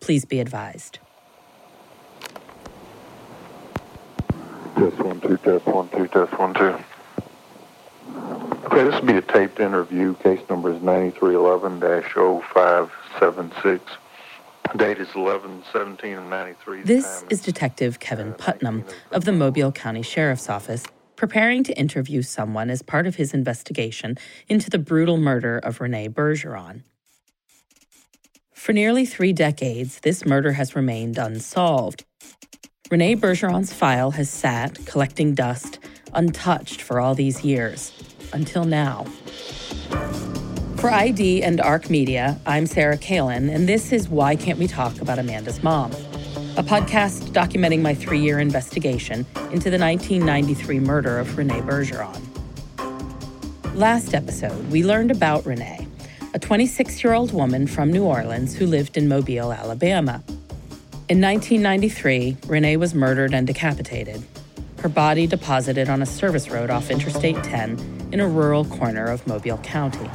Please be advised. Test one, two, test one, two, test one, two. Okay, this will be a taped interview. Case number is 9311-0576. Date is 11-17 of 93. This is Detective Kevin Putnam of the Mobile County Sheriff's Office preparing to interview someone as part of his investigation into the brutal murder of Renee Bergeron. For nearly three decades, this murder has remained unsolved. Renee Bergeron's file has sat, collecting dust, untouched for all these years, until now. For ID and ARC Media, I'm Sarah Kallies, and this is Why Can't We Talk About Amanda's Mom, a podcast documenting my three year investigation into the 1993 murder of Renee Bergeron. Last episode, we learned about Renee a 26 year old woman from New Orleans who lived in Mobile, Alabama. In 1993, Renee was murdered and decapitated. Her body deposited on a service road off Interstate 10 in a rural corner of Mobile County.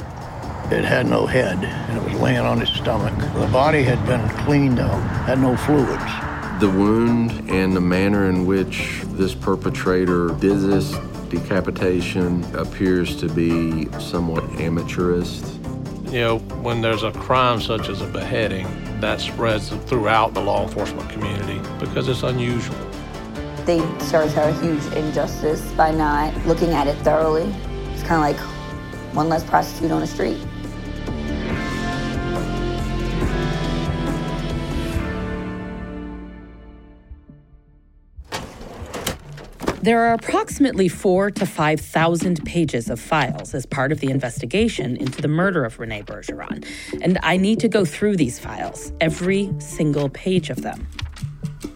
It had no head, and it was laying on its stomach. The body had been cleaned out, had no fluids. The wound and the manner in which this perpetrator did this decapitation appears to be somewhat amateurist. You know, when there's a crime such as a beheading, that spreads throughout the law enforcement community because it's unusual. They served her a huge injustice by not looking at it thoroughly. It's kind of like one less prostitute on the street. There are approximately four to 5,000 pages of files as part of the investigation into the murder of Renee Bergeron, and I need to go through these files, every single page of them.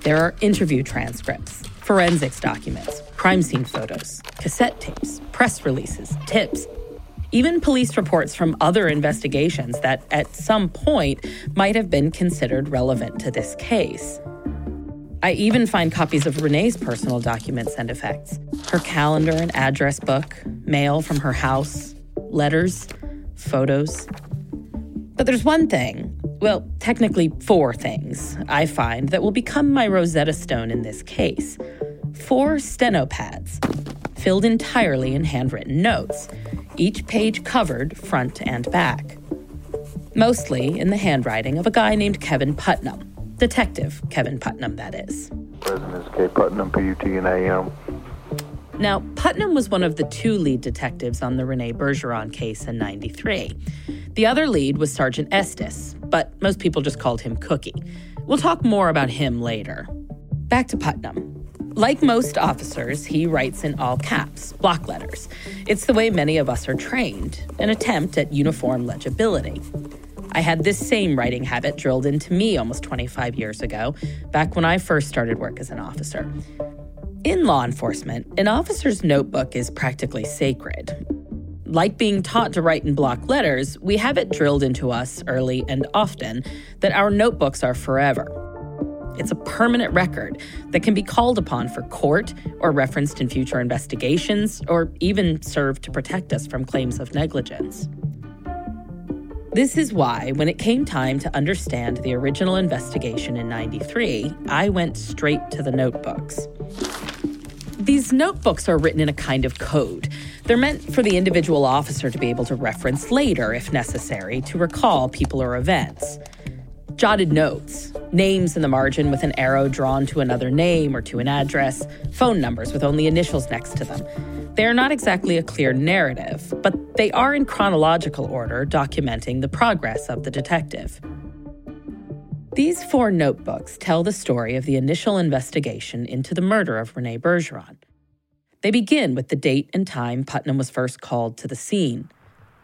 There are interview transcripts, forensics documents, crime scene photos, cassette tapes, press releases, tips, even police reports from other investigations that at some point might have been considered relevant to this case. I even find copies of Renee's personal documents and effects her calendar and address book, mail from her house, letters, photos. But there's one thing, well, technically four things, I find that will become my Rosetta Stone in this case. Four steno pads, filled entirely in handwritten notes, each page covered front and back. Mostly in the handwriting of a guy named Kevin Putnam Detective Kevin Putnam, that is. President is K. Putnam, P-U-T-N-A-M. Now, Putnam was one of the two lead detectives on the Renee Bergeron case in 93. The other lead was Sergeant Estes, but most people just called him Cookie. We'll talk more about him later. Back to Putnam. Like most officers, he writes in all caps, block letters. It's the way many of us are trained, an attempt at uniform legibility. I had this same writing habit drilled into me almost 25 years ago, back when I first started work as an officer. In law enforcement, an officer's notebook is practically sacred. Like being taught to write in block letters, we have it drilled into us early and often that our notebooks are forever. It's a permanent record that can be called upon for court or referenced in future investigations or even serve to protect us from claims of negligence. This is why, when it came time to understand the original investigation in 93, I went straight to the notebooks. These notebooks are written in a kind of code. They're meant for the individual officer to be able to reference later, if necessary, to recall people or events. Jotted notes, names in the margin with an arrow drawn to another name or to an address, phone numbers with only initials next to them. They are not exactly a clear narrative, but they are in chronological order documenting the progress of the detective. These four notebooks tell the story of the initial investigation into the murder of Renee Bergeron. They begin with the date and time Putnam was first called to the scene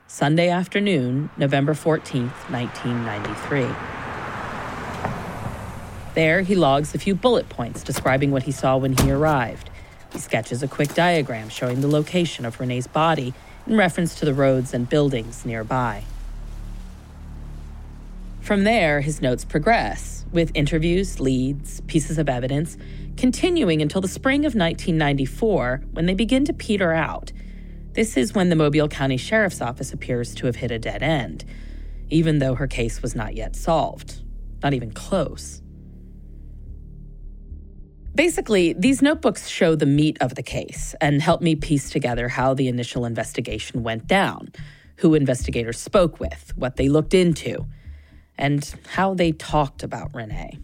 Sunday afternoon, November 14, 1993. There, he logs a few bullet points describing what he saw when he arrived. He sketches a quick diagram showing the location of Renee's body in reference to the roads and buildings nearby. From there, his notes progress, with interviews, leads, pieces of evidence, continuing until the spring of 1994 when they begin to peter out. This is when the Mobile County Sheriff's Office appears to have hit a dead end, even though her case was not yet solved. Not even close. Basically, these notebooks show the meat of the case and help me piece together how the initial investigation went down, who investigators spoke with, what they looked into, and how they talked about Renee.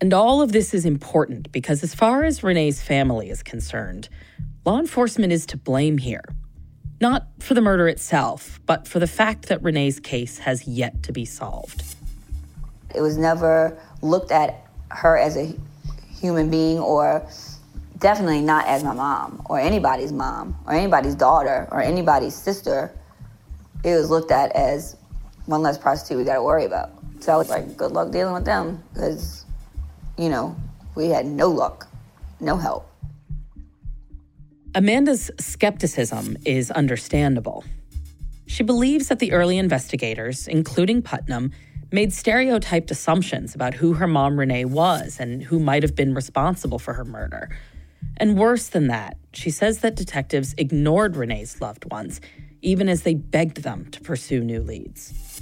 And all of this is important because, as far as Renee's family is concerned, law enforcement is to blame here. Not for the murder itself, but for the fact that Renee's case has yet to be solved. It was never looked at her as a human being or definitely not as my mom or anybody's mom or anybody's daughter or anybody's sister. It was looked at as one less prostitute we got to worry about. So I was like, good luck dealing with them because, you know, we had no luck, no help. Amanda's skepticism is understandable. She believes that the early investigators, including Putnam, made stereotyped assumptions about who her mom Renee was and who might have been responsible for her murder. And worse than that, she says that detectives ignored Renee's loved ones, even as they begged them to pursue new leads.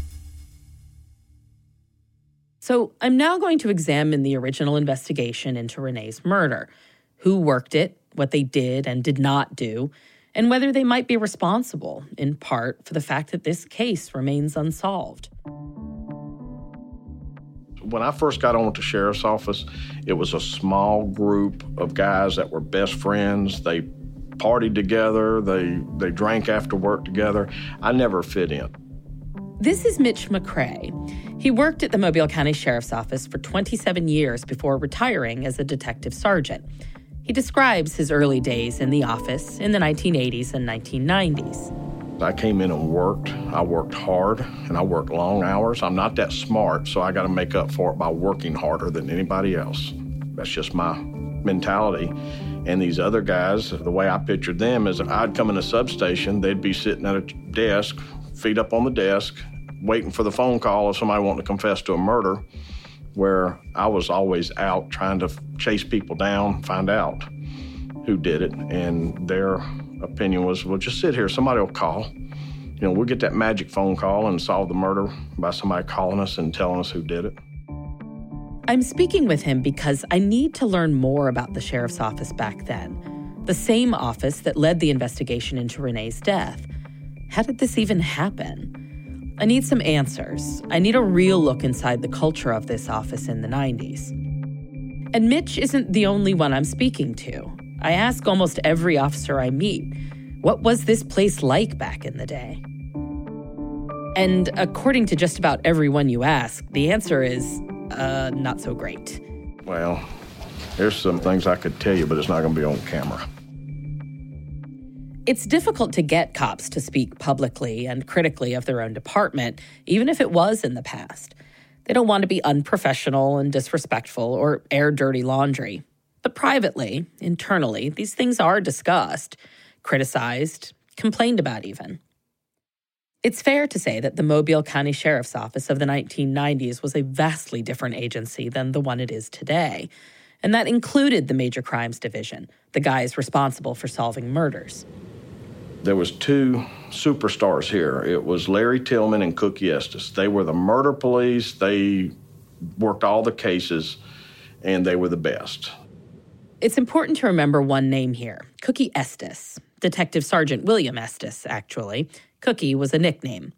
So I'm now going to examine the original investigation into Renee's murder who worked it, what they did and did not do, and whether they might be responsible, in part, for the fact that this case remains unsolved. When I first got on with the sheriff's office, it was a small group of guys that were best friends. They partied together, they, they drank after work together. I never fit in. This is Mitch McCrae. He worked at the Mobile County Sheriff's Office for 27 years before retiring as a detective sergeant. He describes his early days in the office in the 1980s and 1990s. I came in and worked. I worked hard and I worked long hours. I'm not that smart, so I got to make up for it by working harder than anybody else. That's just my mentality. And these other guys, the way I pictured them is if I'd come in a substation, they'd be sitting at a desk, feet up on the desk, waiting for the phone call of somebody wanting to confess to a murder, where I was always out trying to chase people down, find out who did it. And their opinion was, well, just sit here, somebody will call. You know, we'll get that magic phone call and solve the murder by somebody calling us and telling us who did it. I'm speaking with him because I need to learn more about the sheriff's office back then, the same office that led the investigation into Renee's death. How did this even happen? I need some answers. I need a real look inside the culture of this office in the 90s. And Mitch isn't the only one I'm speaking to. I ask almost every officer I meet, what was this place like back in the day? And according to just about everyone you ask, the answer is uh, not so great. Well, there's some things I could tell you, but it's not going to be on camera. It's difficult to get cops to speak publicly and critically of their own department, even if it was in the past. They don't want to be unprofessional and disrespectful or air dirty laundry. But privately, internally, these things are discussed, criticized, complained about even. It's fair to say that the Mobile County Sheriff's Office of the 1990s was a vastly different agency than the one it is today, and that included the Major Crimes Division, the guys responsible for solving murders. There was two superstars here. It was Larry Tillman and Cookie Estes. They were the murder police. They worked all the cases, and they were the best. It's important to remember one name here Cookie Estes. Detective Sergeant William Estes, actually. Cookie was a nickname.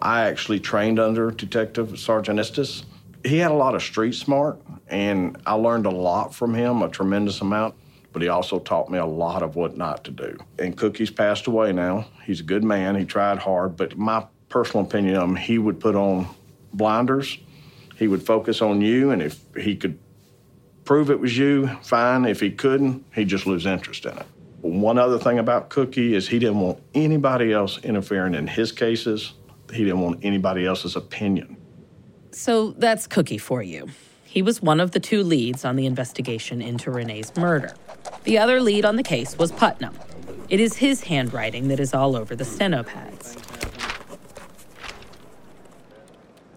I actually trained under Detective Sergeant Estes. He had a lot of street smart, and I learned a lot from him, a tremendous amount, but he also taught me a lot of what not to do. And Cookie's passed away now. He's a good man. He tried hard, but my personal opinion of him, he would put on blinders. He would focus on you, and if he could prove it was you, fine. If he couldn't, he'd just lose interest in it. One other thing about Cookie is he didn't want anybody else interfering in his cases. He didn't want anybody else's opinion. So that's Cookie for you. He was one of the two leads on the investigation into Renee's murder. The other lead on the case was Putnam. It is his handwriting that is all over the steno pads.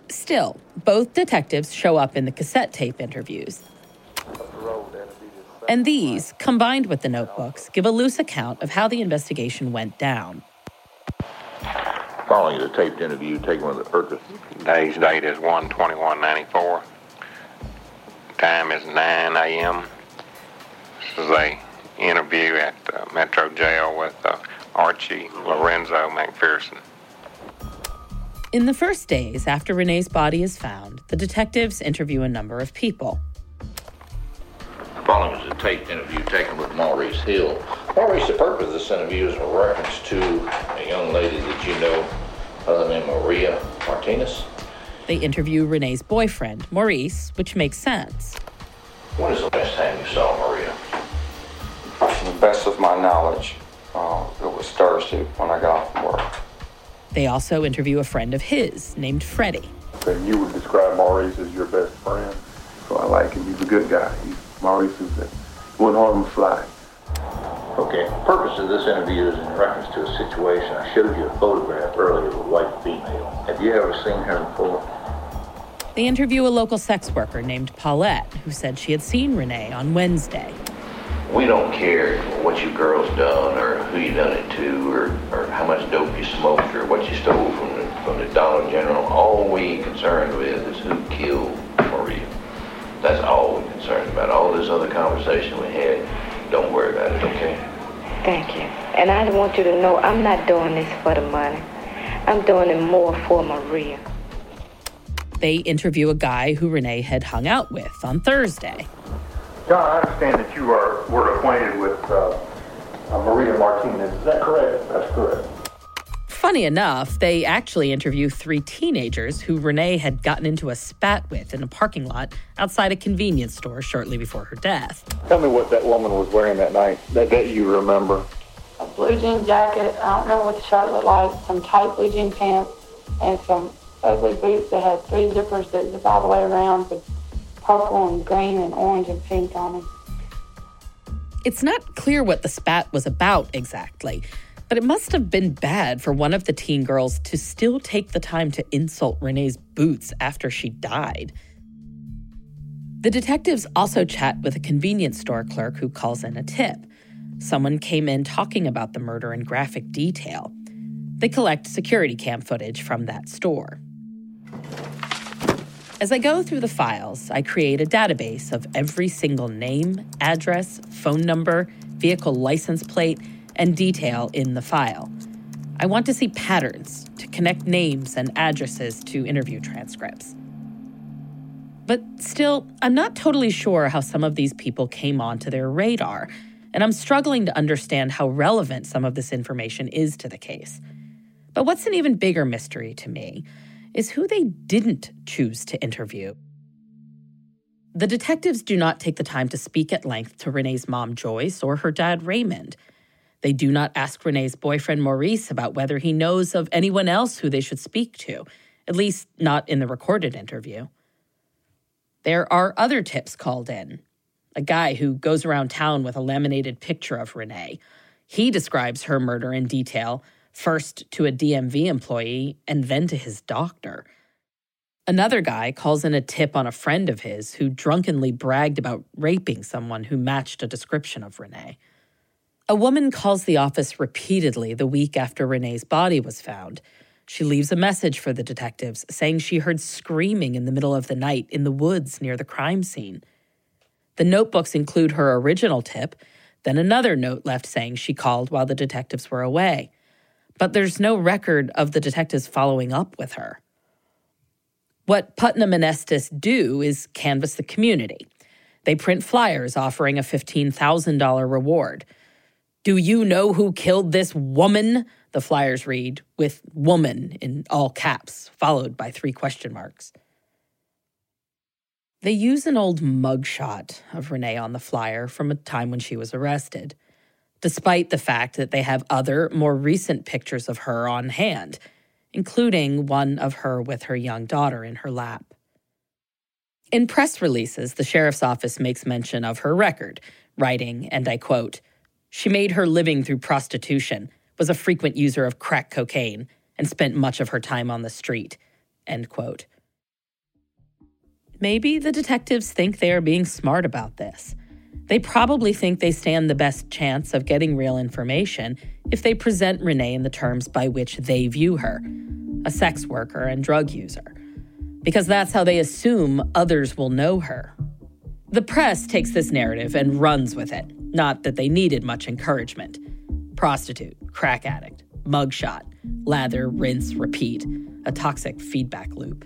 Still, both detectives show up in the cassette tape interviews. And these, combined with the notebooks, give a loose account of how the investigation went down. Following the taped interview taken with the Urquhart. Day's date is 12194. Time is 9 a.m. This is a interview at uh, Metro Jail with uh, Archie Lorenzo McPherson. In the first days after Renee's body is found, the detectives interview a number of people. Following is a taped interview taken with Maurice Hill. Maurice, the purpose of this interview is a reference to a young lady that you know by the name Maria Martinez. They interview Renee's boyfriend, Maurice, which makes sense. When is the last time you saw Maria? To the best of my knowledge, uh, it was Thursday when I got off from work. They also interview a friend of his named Freddie. And you would describe Maurice as your best friend. So I like him. He's a good guy. He's, Maurice is a, wouldn't harm fly. Okay, the purpose of this interview is in reference to a situation. I showed you a photograph earlier of a white female. Have you ever seen her before? They interview a local sex worker named Paulette, who said she had seen Renee on Wednesday. We don't care what you girls done or who you done it to or, or how much dope you smoked or what you stole from the, from the Dollar General. All we concerned with is who killed Maria. That's all we're concerned about. All this other conversation we had, don't worry about it, okay? Thank you. And I want you to know I'm not doing this for the money. I'm doing it more for Maria. They interview a guy who Renee had hung out with on Thursday. John, I understand that you are were acquainted with uh, uh, Maria Martinez. Is that correct? That's correct. Funny enough, they actually interview three teenagers who Renee had gotten into a spat with in a parking lot outside a convenience store shortly before her death. Tell me what that woman was wearing that night that, that you remember. A blue jean jacket. I don't know what the shirt looked like. Some tight blue jean pants and some ugly boots that had three zippers that zip all the way around with purple and green and orange and pink on them. It's not clear what the spat was about exactly, but it must have been bad for one of the teen girls to still take the time to insult Renee's boots after she died. The detectives also chat with a convenience store clerk who calls in a tip. Someone came in talking about the murder in graphic detail. They collect security cam footage from that store. As I go through the files, I create a database of every single name, address, phone number, vehicle license plate, and detail in the file. I want to see patterns to connect names and addresses to interview transcripts. But still, I'm not totally sure how some of these people came onto their radar, and I'm struggling to understand how relevant some of this information is to the case. But what's an even bigger mystery to me is who they didn't choose to interview. The detectives do not take the time to speak at length to Renee's mom, Joyce, or her dad, Raymond. They do not ask Renee's boyfriend, Maurice, about whether he knows of anyone else who they should speak to, at least not in the recorded interview. There are other tips called in. a guy who goes around town with a laminated picture of Renee. He describes her murder in detail, first to a DMV employee and then to his doctor. Another guy calls in a tip on a friend of his who drunkenly bragged about raping someone who matched a description of Renee. A woman calls the office repeatedly the week after Renee's body was found. She leaves a message for the detectives saying she heard screaming in the middle of the night in the woods near the crime scene. The notebooks include her original tip, then another note left saying she called while the detectives were away. But there's no record of the detectives following up with her. What Putnam and Estes do is canvass the community. They print flyers offering a $15,000 reward. Do you know who killed this woman? The flyers read, with woman in all caps, followed by three question marks. They use an old mugshot of Renee on the flyer from a time when she was arrested, despite the fact that they have other, more recent pictures of her on hand, including one of her with her young daughter in her lap. In press releases, the sheriff's office makes mention of her record, writing, and I quote, she made her living through prostitution, was a frequent user of crack cocaine, and spent much of her time on the street. End quote. Maybe the detectives think they are being smart about this. They probably think they stand the best chance of getting real information if they present Renee in the terms by which they view her a sex worker and drug user, because that's how they assume others will know her. The press takes this narrative and runs with it, not that they needed much encouragement. Prostitute, crack addict, mugshot, lather, rinse, repeat, a toxic feedback loop.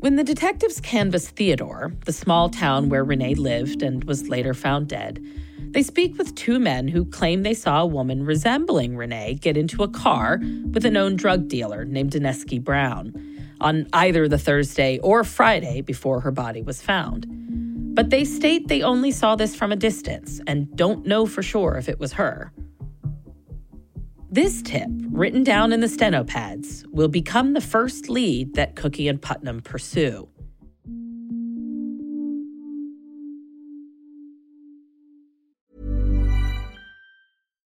When the detectives canvass Theodore, the small town where Renee lived and was later found dead, they speak with two men who claim they saw a woman resembling Renee get into a car with a known drug dealer named Dineski Brown on either the Thursday or Friday before her body was found. But they state they only saw this from a distance and don't know for sure if it was her. This tip, written down in the stenopads, will become the first lead that Cookie and Putnam pursue.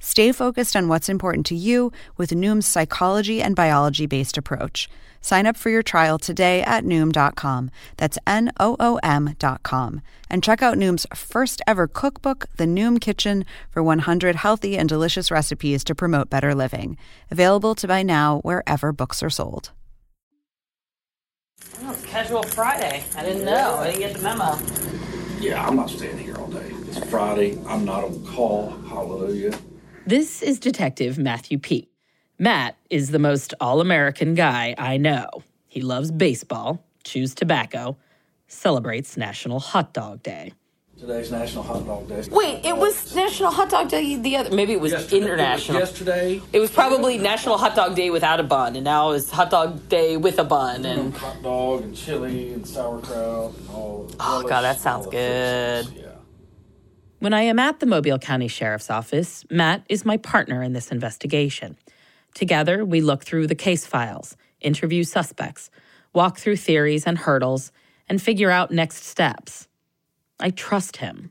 Stay focused on what's important to you with Noom's psychology and biology based approach. Sign up for your trial today at Noom.com. That's N O O M.com. And check out Noom's first ever cookbook, The Noom Kitchen, for 100 healthy and delicious recipes to promote better living. Available to buy now wherever books are sold. Oh, it's casual Friday. I didn't know. I didn't get the memo. Yeah, I'm not staying here all day. It's Friday. I'm not on call. Hallelujah. This is Detective Matthew Peet. Matt is the most all American guy I know. He loves baseball, chews tobacco, celebrates National Hot Dog Day. Today's National Hot Dog Day. Wait, it was National Hot Dog Day the other. Maybe it was Yesterday. international. It was yesterday. It was probably National Hot Dog Day without a bun, and now it's Hot Dog Day with a bun. And hot dog and chili and sauerkraut and all. oh god, that sounds all the good. Yeah. When I am at the Mobile County Sheriff's Office, Matt is my partner in this investigation. Together, we look through the case files, interview suspects, walk through theories and hurdles, and figure out next steps. I trust him.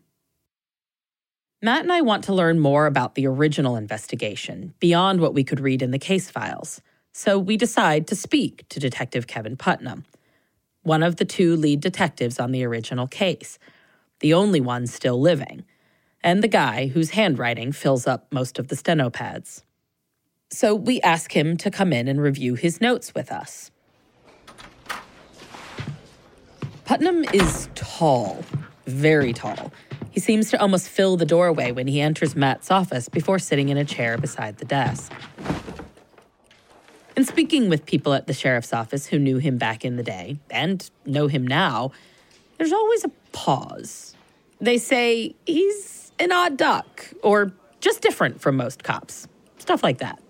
Matt and I want to learn more about the original investigation, beyond what we could read in the case files. So we decide to speak to Detective Kevin Putnam, one of the two lead detectives on the original case, the only one still living, and the guy whose handwriting fills up most of the steno pads. So we ask him to come in and review his notes with us. Putnam is tall, very tall. He seems to almost fill the doorway when he enters Matt's office before sitting in a chair beside the desk. In speaking with people at the sheriff's office who knew him back in the day and know him now, there's always a pause. They say he's an odd duck or just different from most cops. Stuff like that.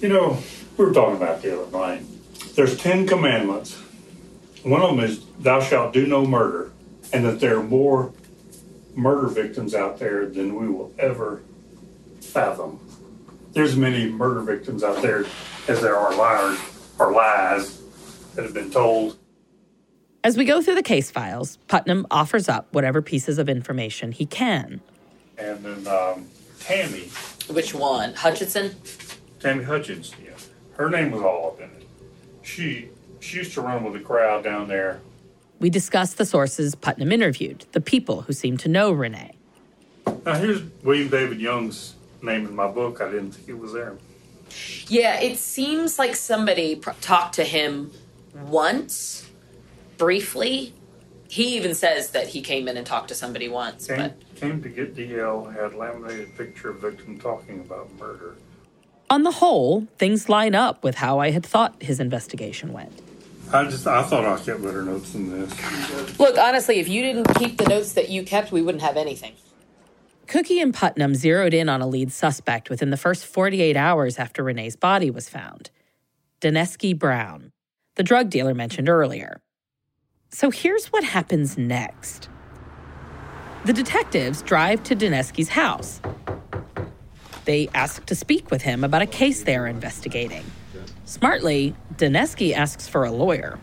You know, we were talking about the other night. There's Ten Commandments. One of them is, Thou shalt do no murder, and that there are more murder victims out there than we will ever fathom. There's many murder victims out there as there are liars or lies that have been told. As we go through the case files, Putnam offers up whatever pieces of information he can. And then um, Tammy, Which one? Hutchinson? Tammy Hutchins, yeah, her name was all up in it. She she used to run with the crowd down there. We discuss the sources Putnam interviewed, the people who seem to know Renee. Now here's William David Young's name in my book. I didn't think it was there. Yeah, it seems like somebody pr- talked to him once, briefly. He even says that he came in and talked to somebody once, Came, but came to get DL, had laminated picture of victim talking about murder. on the whole, things line up with how I had thought his investigation went. I just I thought I kept better notes than this. Look, honestly, if you didn't keep the notes that you kept, we wouldn't have anything. Cookie and Putnam zeroed in on a lead suspect within the first 48 hours after Renee's body was found Dineski Brown, the drug dealer mentioned earlier. So here's what happens next the detectives drive to Dineski's house. They ask to speak with him about a case they are investigating. Smartly, Dineski asks for a lawyer.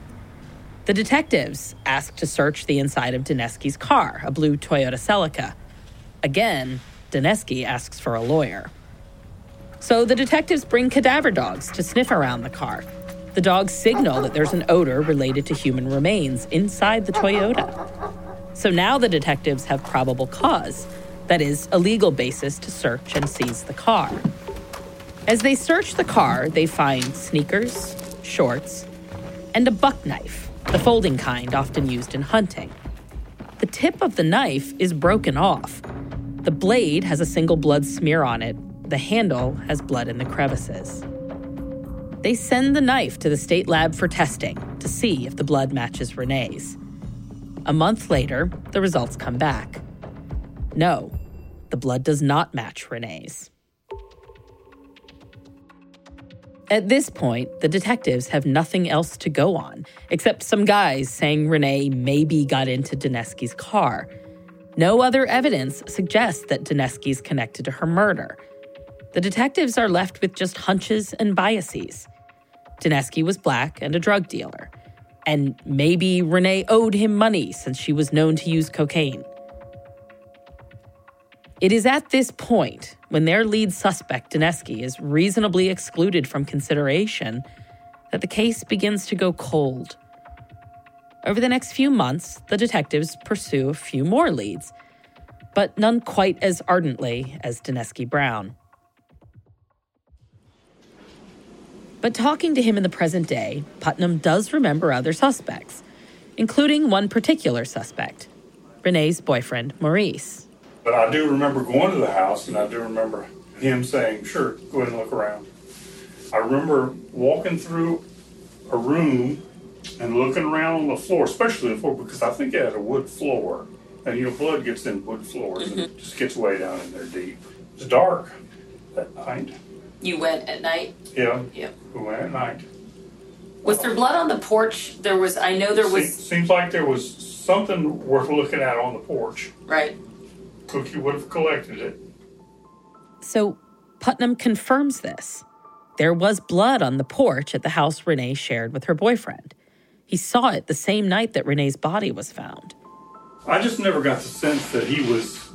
The detectives ask to search the inside of Dineski's car, a blue Toyota Celica. Again, Dineski asks for a lawyer. So the detectives bring cadaver dogs to sniff around the car. The dogs signal that there's an odor related to human remains inside the Toyota. So now the detectives have probable cause, that is, a legal basis to search and seize the car. As they search the car, they find sneakers, shorts, and a buck knife, the folding kind often used in hunting. The tip of the knife is broken off. The blade has a single blood smear on it. The handle has blood in the crevices. They send the knife to the state lab for testing to see if the blood matches Renee's. A month later, the results come back. No, the blood does not match Renee's. At this point, the detectives have nothing else to go on, except some guys saying Renee maybe got into Dineski's car. No other evidence suggests that Dineski's connected to her murder. The detectives are left with just hunches and biases. Dineski was black and a drug dealer. And maybe Renee owed him money since she was known to use cocaine. It is at this point, when their lead suspect, Dineski, is reasonably excluded from consideration, that the case begins to go cold. Over the next few months, the detectives pursue a few more leads, but none quite as ardently as Dineski Brown. But talking to him in the present day, Putnam does remember other suspects, including one particular suspect, Renee's boyfriend, Maurice. But I do remember going to the house, and I do remember him saying, Sure, go ahead and look around. I remember walking through a room and looking around on the floor, especially the floor, because I think it had a wood floor. And you know, blood gets in wood floors and it mm-hmm. just gets way down in there deep. It's dark that night. You went at night? Yeah. Yeah. We went at night. Was there blood on the porch? There was, I know there Se- was, seems like there was something worth looking at on the porch. right? Cookie would have collected it. So Putnam confirms this. There was blood on the porch at the house Renee shared with her boyfriend. He saw it the same night that Renee's body was found. I just never got the sense that he was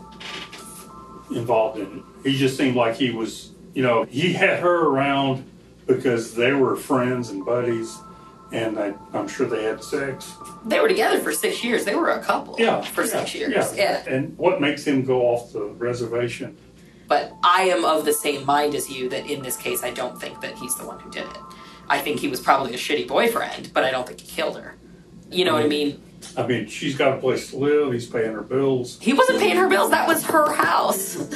involved in it. He just seemed like he was, you know, he had her around because they were friends and buddies, and I, I'm sure they had sex. They were together for six years. They were a couple Yeah, for six years. yeah. And what makes him go off the reservation? But I am of the same mind as you that in this case, I don't think that he's the one who did it. I think he was probably a shitty boyfriend, but I don't think he killed her. You know what I mm-hmm. mean? I mean, she's got a place to live. He's paying her bills. He wasn't paying her bills. That was her house.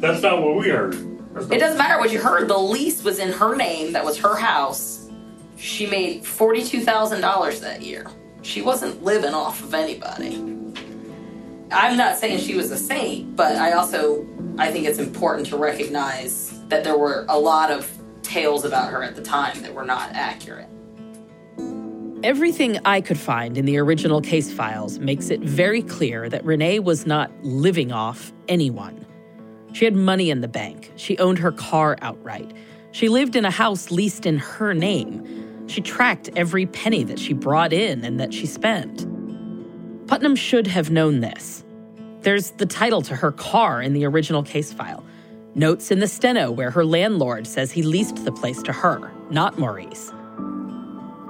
That's not what we heard. It doesn't matter what you heard. The lease was in her name. That was her house. She made $42,000 that year. She wasn't living off of anybody. I'm not saying she was a saint, but I also I think it's important to recognize that there were a lot of tales about her at the time that were not accurate. Everything I could find in the original case files makes it very clear that Renee was not living off anyone. She had money in the bank. She owned her car outright. She lived in a house leased in her name. She tracked every penny that she brought in and that she spent. Putnam should have known this. There's the title to her car in the original case file. Notes in the steno where her landlord says he leased the place to her, not Maurice.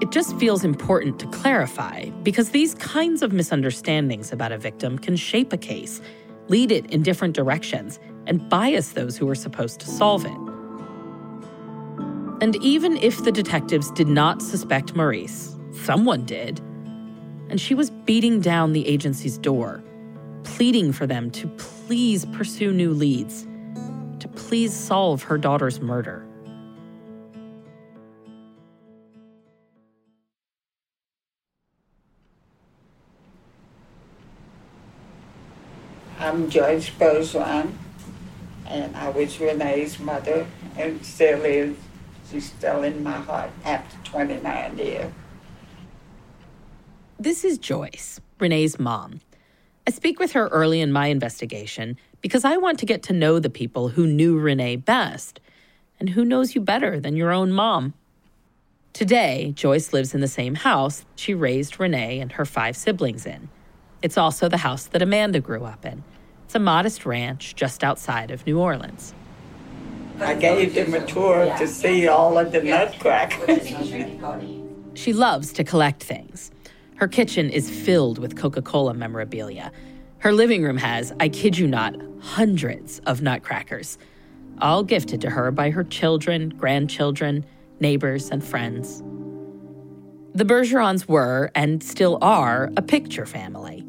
It just feels important to clarify because these kinds of misunderstandings about a victim can shape a case, lead it in different directions, and bias those who are supposed to solve it. And even if the detectives did not suspect Maurice, someone did. And she was beating down the agency's door, pleading for them to please pursue new leads, to please solve her daughter's murder. I'm Joyce Bergeron, and I was Renee's mother, and still is. She's still in my heart after 29 years. This is Joyce, Renee's mom. I speak with her early in my investigation because I want to get to know the people who knew Renee best and who knows you better than your own mom. Today, Joyce lives in the same house she raised Renee and her five siblings in. It's also the house that Amanda grew up in. It's a modest ranch just outside of New Orleans. I gave them a tour to see all of the nutcrackers. She loves to collect things. Her kitchen is filled with Coca Cola memorabilia. Her living room has, I kid you not, hundreds of nutcrackers, all gifted to her by her children, grandchildren, neighbors, and friends. The Bergerons were, and still are, a picture family.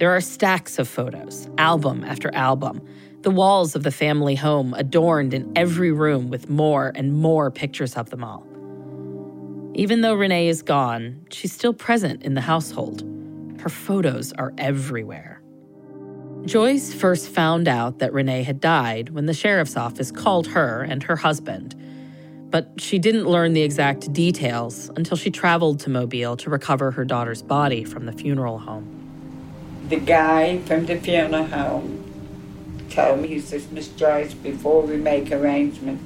There are stacks of photos, album after album, the walls of the family home adorned in every room with more and more pictures of them all. Even though Renee is gone, she's still present in the household. Her photos are everywhere. Joyce first found out that Renee had died when the sheriff's office called her and her husband. But she didn't learn the exact details until she traveled to Mobile to recover her daughter's body from the funeral home. The guy from the funeral home told me, he says, Miss Joyce, before we make arrangements,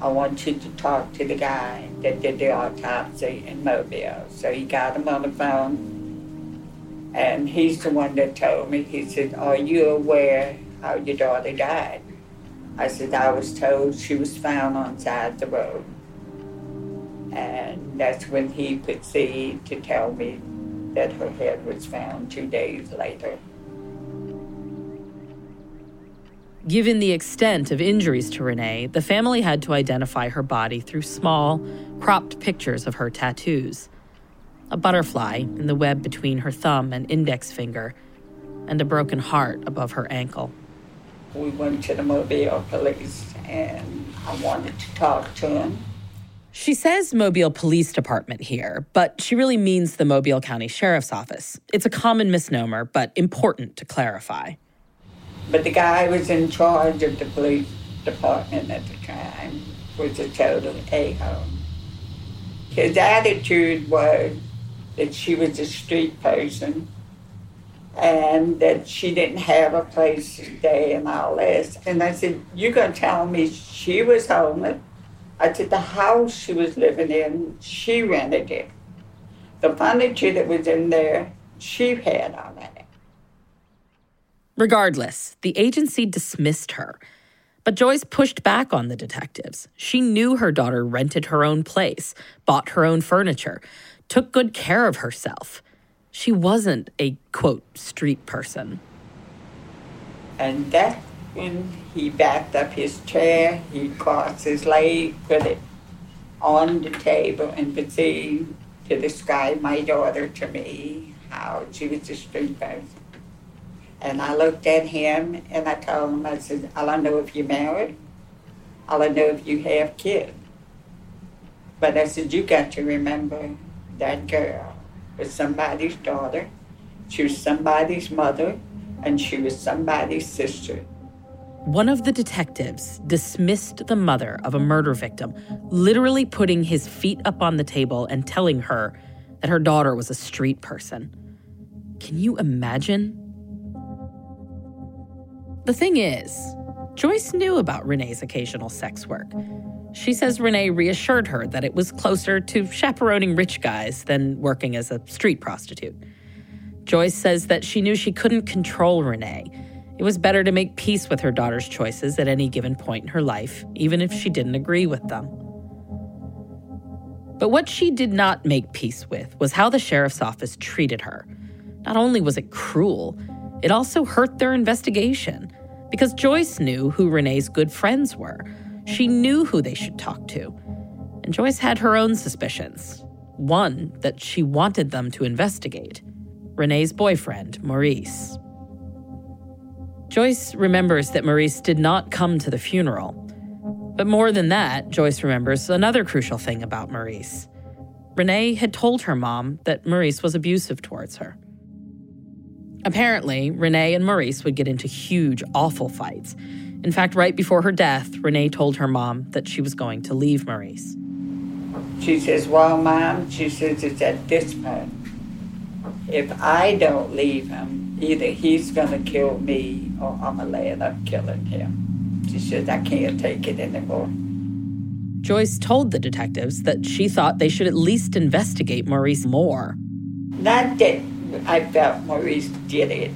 I want you to talk to the guy that did the autopsy in Mobile. So he got him on the phone, and he's the one that told me, he said, Are you aware how your daughter died? I said, I was told she was found on side the road. And that's when he proceeded to tell me that her head was found two days later. Given the extent of injuries to Renee, the family had to identify her body through small, cropped pictures of her tattoos a butterfly in the web between her thumb and index finger, and a broken heart above her ankle. We went to the Mobile police and I wanted to talk to him. She says Mobile Police Department here, but she really means the Mobile County Sheriff's Office. It's a common misnomer, but important to clarify. But the guy was in charge of the police department at the time was a total a-hole. His attitude was that she was a street person and that she didn't have a place to stay and all this. And I said, You're going to tell me she was homeless? I said, The house she was living in, she rented it. The furniture that was in there, she had on it. Regardless, the agency dismissed her. But Joyce pushed back on the detectives. She knew her daughter rented her own place, bought her own furniture, took good care of herself. She wasn't a, quote, street person. And that's when he backed up his chair, he crossed his leg, put it on the table, and proceeded to describe my daughter to me, how she was a street person. And I looked at him and I told him, I said, all I know if you're married. I don't know if you have kids. But I said, you got to remember that girl was somebody's daughter, she was somebody's mother, and she was somebody's sister. One of the detectives dismissed the mother of a murder victim, literally putting his feet up on the table and telling her that her daughter was a street person. Can you imagine? The thing is, Joyce knew about Renee's occasional sex work. She says Renee reassured her that it was closer to chaperoning rich guys than working as a street prostitute. Joyce says that she knew she couldn't control Renee. It was better to make peace with her daughter's choices at any given point in her life, even if she didn't agree with them. But what she did not make peace with was how the sheriff's office treated her. Not only was it cruel, it also hurt their investigation because Joyce knew who Renee's good friends were she knew who they should talk to. And Joyce had her own suspicions. One that she wanted them to investigate Renee's boyfriend, Maurice. Joyce remembers that Maurice did not come to the funeral. But more than that, Joyce remembers another crucial thing about Maurice. Renee had told her mom that Maurice was abusive towards her. Apparently, Renee and Maurice would get into huge, awful fights, in fact, right before her death, Renee told her mom that she was going to leave Maurice. She says, Well, Mom, she says, it's at this point. If I don't leave him, either he's going to kill me or I'm going to end up killing him. She says, I can't take it anymore. Joyce told the detectives that she thought they should at least investigate Maurice more. Not that I felt Maurice did it,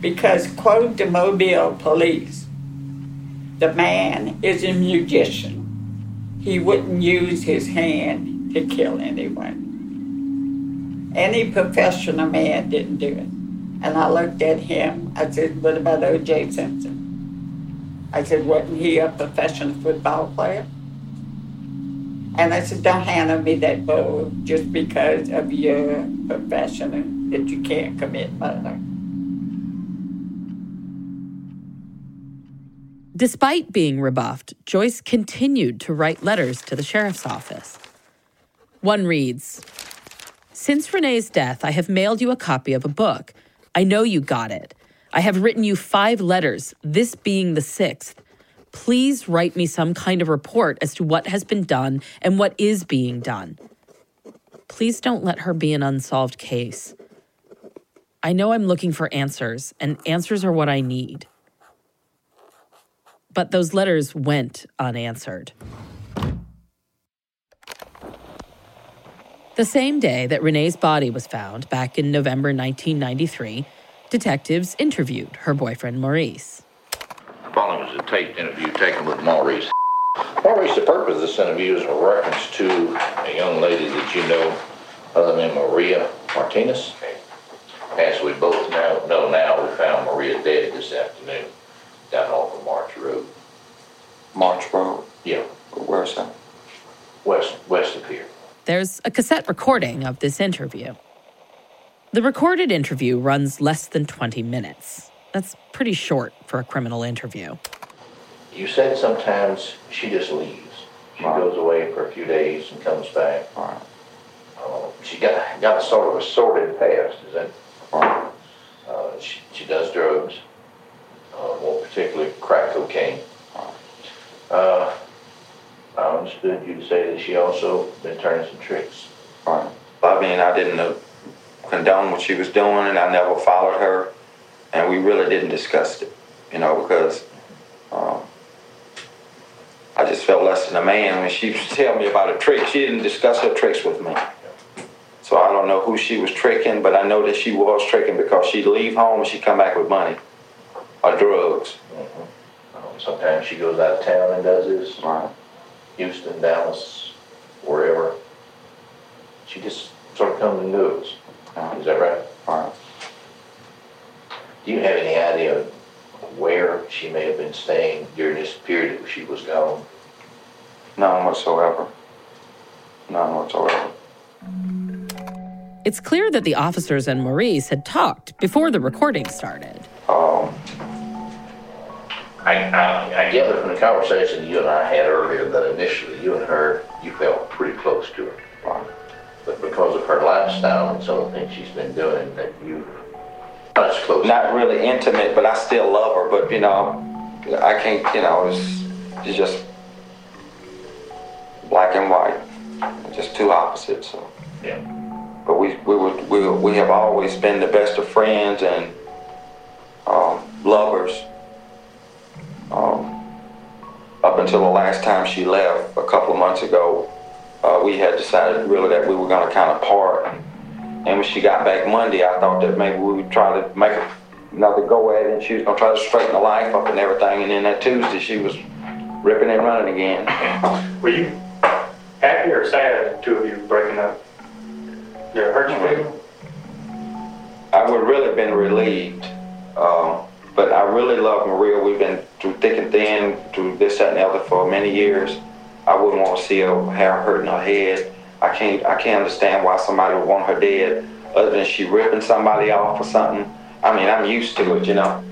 because, quote the Mobile police, the man is a musician. He wouldn't use his hand to kill anyone. Any professional man didn't do it. And I looked at him. I said, What about O.J. Simpson? I said, Wasn't he a professional football player? And I said, Don't handle me that bowl just because of your profession that you can't commit murder. Despite being rebuffed, Joyce continued to write letters to the sheriff's office. One reads Since Renee's death, I have mailed you a copy of a book. I know you got it. I have written you five letters, this being the sixth. Please write me some kind of report as to what has been done and what is being done. Please don't let her be an unsolved case. I know I'm looking for answers, and answers are what I need but those letters went unanswered. The same day that Renee's body was found, back in November 1993, detectives interviewed her boyfriend Maurice. following is a taped interview taken with Maurice. Maurice, the purpose of this interview is a reference to a young lady that you know, other than Maria Martinez. As we both now know now, we found Maria dead this afternoon down off of March Road. March Road? Yeah. Where's that? West, west of here. There's a cassette recording of this interview. The recorded interview runs less than 20 minutes. That's pretty short for a criminal interview. You said sometimes she just leaves. She goes away for a few days and comes back. Uh, she got got a sort of a sordid past. Is that? Uh, she, she does drugs, uh, more particularly crack cocaine. Uh, I understood you to say that she also been turning some tricks. Right. I mean, I didn't uh, condone what she was doing, and I never followed her, and we really didn't discuss it, you know, because um, I just felt less than a man when she was telling me about a trick. She didn't discuss her tricks with me. So I don't know who she was tricking, but I know that she was tricking because she'd leave home and she'd come back with money or drugs. Um, sometimes she goes out of town and does this. Right. Houston, Dallas, wherever. She just sort of comes and goes. Is that right? Right. Do you have any idea where she may have been staying during this period that she was gone? None whatsoever. None whatsoever. It's clear that the officers and Maurice had talked before the recording started. I, I, I gather from the conversation you and I had earlier that initially you and her, you felt pretty close to her. But because of her lifestyle and some of the things she's been doing, that you not as close. Not really intimate, but I still love her. But you know, I can't. You know, it's, it's just black and white, just two opposites. So. Yeah. But we we would we, we have always been the best of friends and um, lovers. Um, up until the last time she left a couple of months ago, uh, we had decided really that we were going to kind of part. And when she got back Monday, I thought that maybe we would try to make another go at it, and she was going to try to straighten the life up and everything. And then that Tuesday, she was ripping and running again. Were you happy or sad, the two of you breaking up? Did it hurt you? Baby? I would really have been relieved. Um, but I really love Maria. We've been through thick and thin, through this, that, and the other for many years. I wouldn't want to see her have hurt in her head. I can't I can't understand why somebody would want her dead other than she ripping somebody off or something. I mean, I'm used to it, you know.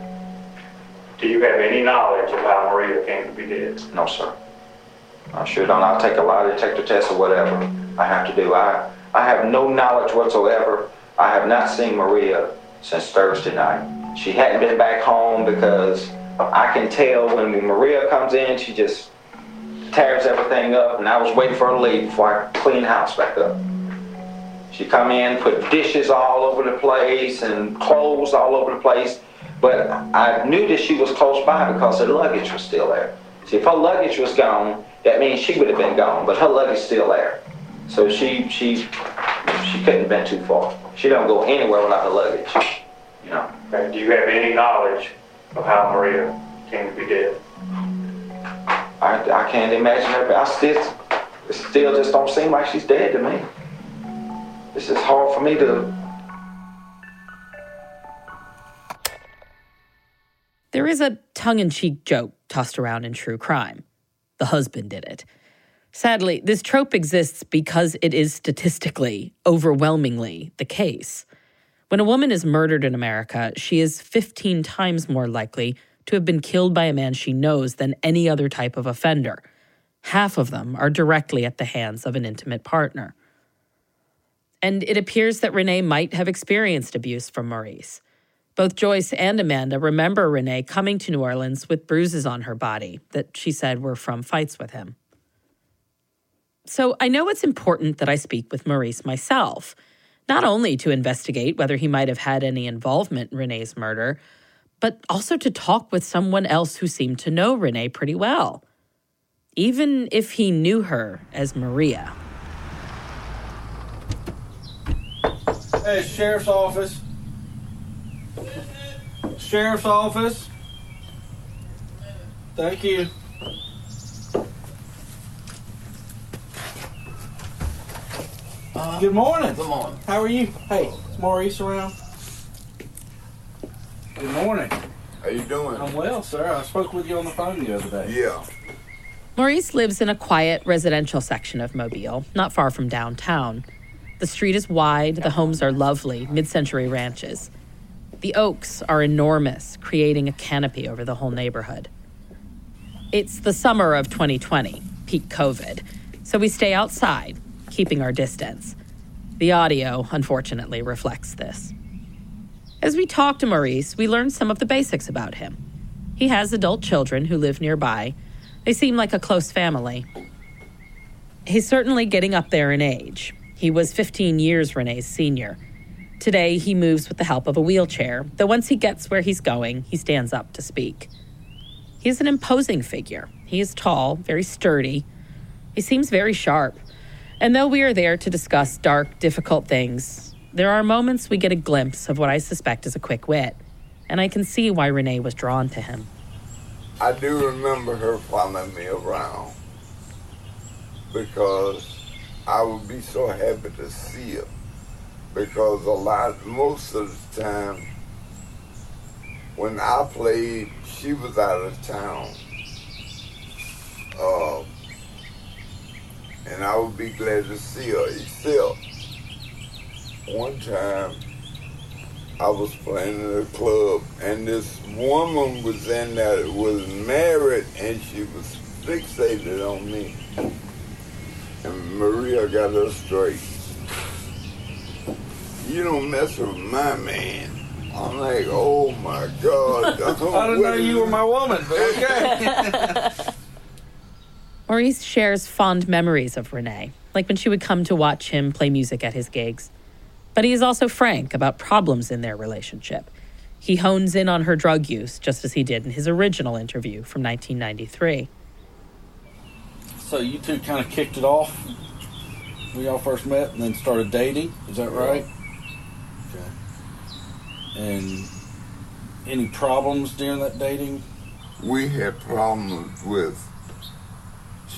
Do you have any knowledge of how Maria came to be dead? No, sir. I sure don't. I'll take a lie detector test or whatever I have to do. I I have no knowledge whatsoever. I have not seen Maria since Thursday night. She hadn't been back home because I can tell when Maria comes in, she just tears everything up, and I was waiting for her to leave before I clean the house back up. She come in, put dishes all over the place and clothes all over the place, but I knew that she was close by because her luggage was still there. See, if her luggage was gone, that means she would have been gone, but her luggage still there. So she she she couldn't have been too far. She don't go anywhere without her luggage. You know. Okay, Do you have any knowledge of how Maria came to be dead? I, I can't imagine her. but I still, it still just don't seem like she's dead to me. This is hard for me to. There is a tongue in cheek joke tossed around in true crime. The husband did it. Sadly, this trope exists because it is statistically, overwhelmingly, the case. When a woman is murdered in America, she is 15 times more likely to have been killed by a man she knows than any other type of offender. Half of them are directly at the hands of an intimate partner. And it appears that Renee might have experienced abuse from Maurice. Both Joyce and Amanda remember Renee coming to New Orleans with bruises on her body that she said were from fights with him. So I know it's important that I speak with Maurice myself not only to investigate whether he might have had any involvement in Renee's murder, but also to talk with someone else who seemed to know Renee pretty well, even if he knew her as Maria. Hey, Sheriff's Office. Sheriff's Office. Thank you. Good morning. Good morning. How are you? Hey, is Maurice around? Good morning. How you doing? I'm well, sir. I spoke with you on the phone the other day. Yeah. Maurice lives in a quiet residential section of Mobile, not far from downtown. The street is wide, the homes are lovely, mid century ranches. The oaks are enormous, creating a canopy over the whole neighborhood. It's the summer of 2020, peak COVID, so we stay outside, keeping our distance. The audio, unfortunately, reflects this. As we talk to Maurice, we learn some of the basics about him. He has adult children who live nearby. They seem like a close family. He's certainly getting up there in age. He was 15 years Renee's senior. Today, he moves with the help of a wheelchair, though once he gets where he's going, he stands up to speak. He is an imposing figure. He is tall, very sturdy. He seems very sharp. And though we are there to discuss dark, difficult things, there are moments we get a glimpse of what I suspect is a quick wit. And I can see why Renee was drawn to him. I do remember her following me around because I would be so happy to see her. Because a lot, most of the time, when I played, she was out of town. Uh, and I would be glad to see her. Except one time, I was playing in a club, and this woman was in there, was married, and she was fixated on me. And Maria got her straight. You don't mess with my man. I'm like, oh my God. I didn't know you were my woman, but okay. Maurice shares fond memories of Renee, like when she would come to watch him play music at his gigs. But he is also frank about problems in their relationship. He hones in on her drug use, just as he did in his original interview from 1993. so you two kind of kicked it off when y'all first met and then started dating. Is that right? Okay. And any problems during that dating? we had problems with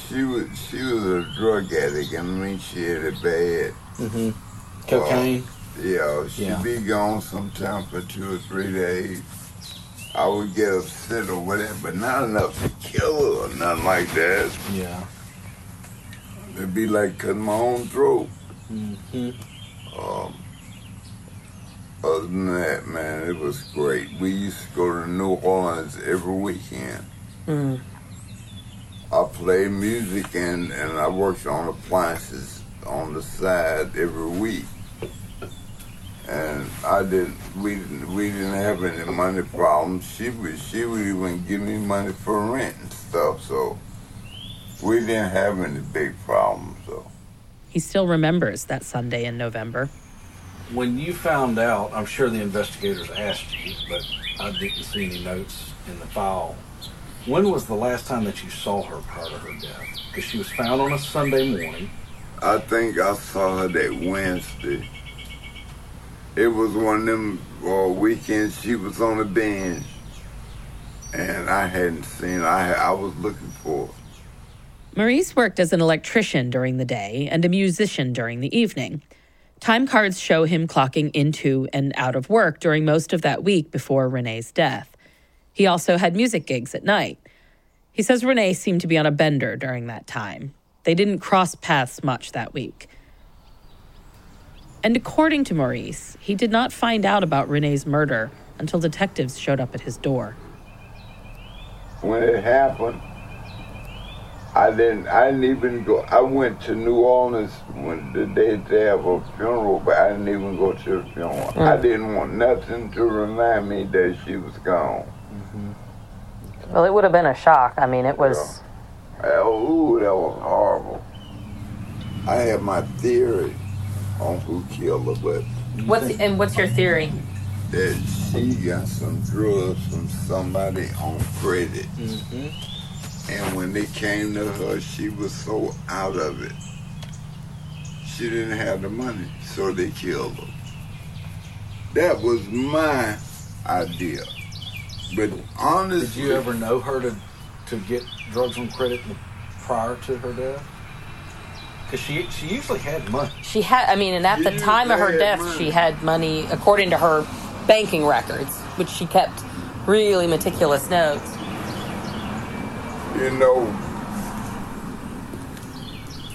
she was she was a drug addict. I mean, she had it bad. Mm-hmm. Cocaine? Uh, yeah, she'd Yeah. be gone sometime for two or three days. I would get upset or whatever, but not enough to kill her or nothing like that. Yeah. It'd be like cutting my own throat. Mm-hmm. Um, other than that, man, it was great. We used to go to New Orleans every weekend. Mm. I play music and, and I worked on appliances on the side every week. And I didn't we didn't we didn't have any money problems. She would she would even give me money for rent and stuff, so we didn't have any big problems so He still remembers that Sunday in November. When you found out, I'm sure the investigators asked you, but I didn't see any notes in the file. When was the last time that you saw her prior to her death? Because she was found on a Sunday morning. I think I saw her that Wednesday. It was one of them uh, weekends she was on the bench, and I hadn't seen. her. I I was looking for. her. Maurice worked as an electrician during the day and a musician during the evening. Time cards show him clocking into and out of work during most of that week before Renee's death. He also had music gigs at night. He says Renee seemed to be on a bender during that time. They didn't cross paths much that week. And according to Maurice, he did not find out about Renee's murder until detectives showed up at his door. When it happened, I didn't. I didn't even go. I went to New Orleans when the day they have a funeral, but I didn't even go to the funeral. I didn't want nothing to remind me that she was gone. Mm-hmm. Well, it would have been a shock. I mean, it was. Oh, ooh, that was horrible. I have my theory on who killed her, but What's and what's your theory? that she got some drugs from somebody on credit. Mm-hmm. And when they came to her, she was so out of it. She didn't have the money, so they killed her. That was my idea. But honestly, Did you ever know her to to get drugs on credit prior to her death? Because she she usually had money. She had, I mean, and at the time of her death, money. she had money, according to her banking records, which she kept really meticulous notes. You know,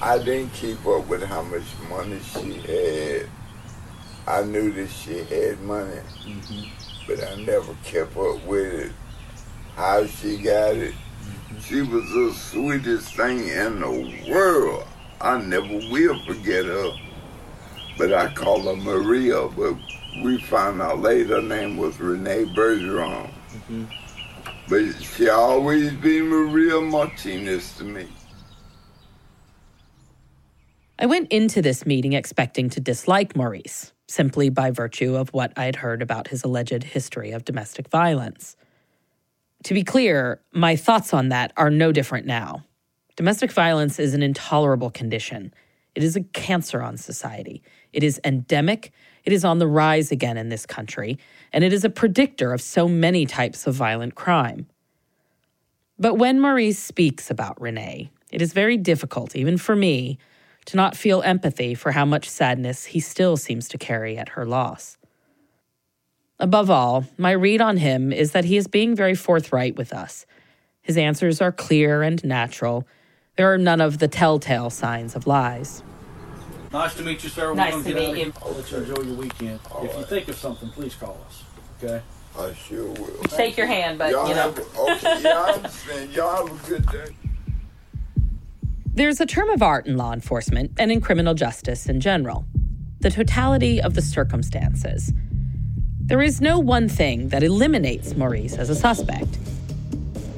I didn't keep up with how much money she had. I knew that she had money, mm-hmm. But I never kept up with it. How she got it. Mm-hmm. She was the sweetest thing in the world. I never will forget her. But I call her Maria, but we found out later her name was Renee Bergeron. Mm-hmm. But she always been Maria Martinez to me. I went into this meeting expecting to dislike Maurice, simply by virtue of what I had heard about his alleged history of domestic violence. To be clear, my thoughts on that are no different now. Domestic violence is an intolerable condition. It is a cancer on society. It is endemic. It is on the rise again in this country, and it is a predictor of so many types of violent crime. But when Maurice speaks about Renee, it is very difficult, even for me, to not feel empathy for how much sadness he still seems to carry at her loss. Above all, my read on him is that he is being very forthright with us. His answers are clear and natural. There are none of the telltale signs of lies. Nice to meet you, sir. We're Nice gonna to get out meet of here. I'll let you enjoy your weekend. if you think of something, please call us. Okay. I sure will. Shake your hand, but Y'all you know. have a, okay, yeah, I understand. Y'all have a good day. There's a term of art in law enforcement and in criminal justice in general the totality of the circumstances. There is no one thing that eliminates Maurice as a suspect.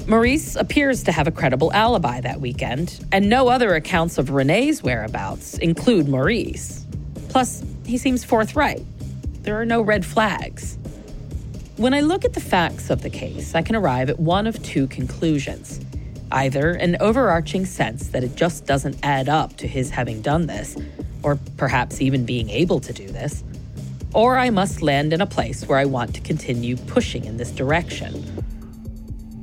Maurice appears to have a credible alibi that weekend, and no other accounts of Renee's whereabouts include Maurice. Plus, he seems forthright. There are no red flags. When I look at the facts of the case, I can arrive at one of two conclusions. Either an overarching sense that it just doesn't add up to his having done this, or perhaps even being able to do this, or I must land in a place where I want to continue pushing in this direction.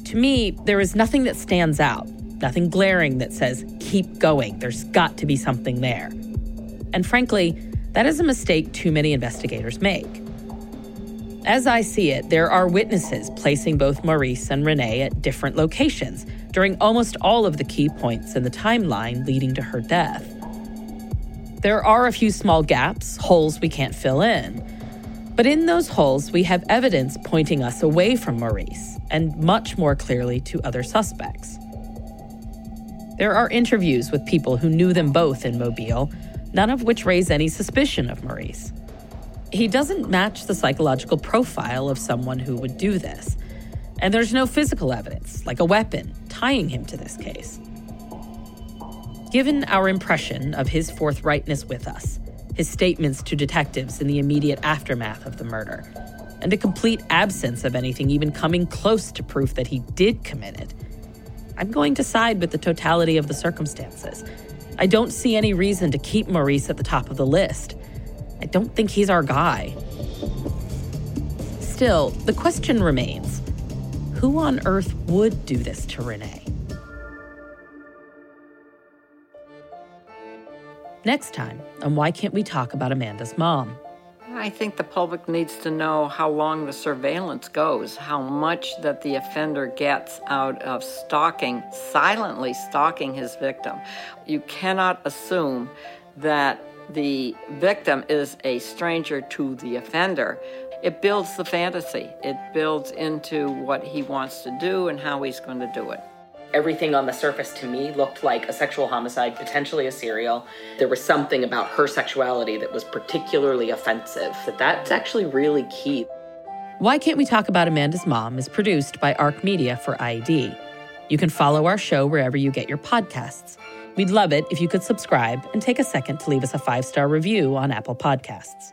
To me, there is nothing that stands out, nothing glaring that says, keep going, there's got to be something there. And frankly, that is a mistake too many investigators make. As I see it, there are witnesses placing both Maurice and Renee at different locations during almost all of the key points in the timeline leading to her death. There are a few small gaps, holes we can't fill in. But in those holes, we have evidence pointing us away from Maurice and much more clearly to other suspects. There are interviews with people who knew them both in Mobile, none of which raise any suspicion of Maurice. He doesn't match the psychological profile of someone who would do this. And there's no physical evidence, like a weapon, tying him to this case. Given our impression of his forthrightness with us, his statements to detectives in the immediate aftermath of the murder, and a complete absence of anything even coming close to proof that he did commit it, I'm going to side with the totality of the circumstances. I don't see any reason to keep Maurice at the top of the list. I don't think he's our guy. Still, the question remains who on earth would do this to Renee? Next time and Why Can't We Talk About Amanda's Mom? I think the public needs to know how long the surveillance goes, how much that the offender gets out of stalking, silently stalking his victim. You cannot assume that the victim is a stranger to the offender. It builds the fantasy, it builds into what he wants to do and how he's going to do it. Everything on the surface to me looked like a sexual homicide, potentially a serial. There was something about her sexuality that was particularly offensive. That that's actually really key. Why Can't We Talk About Amanda's Mom is produced by ARC Media for ID. You can follow our show wherever you get your podcasts. We'd love it if you could subscribe and take a second to leave us a five star review on Apple Podcasts.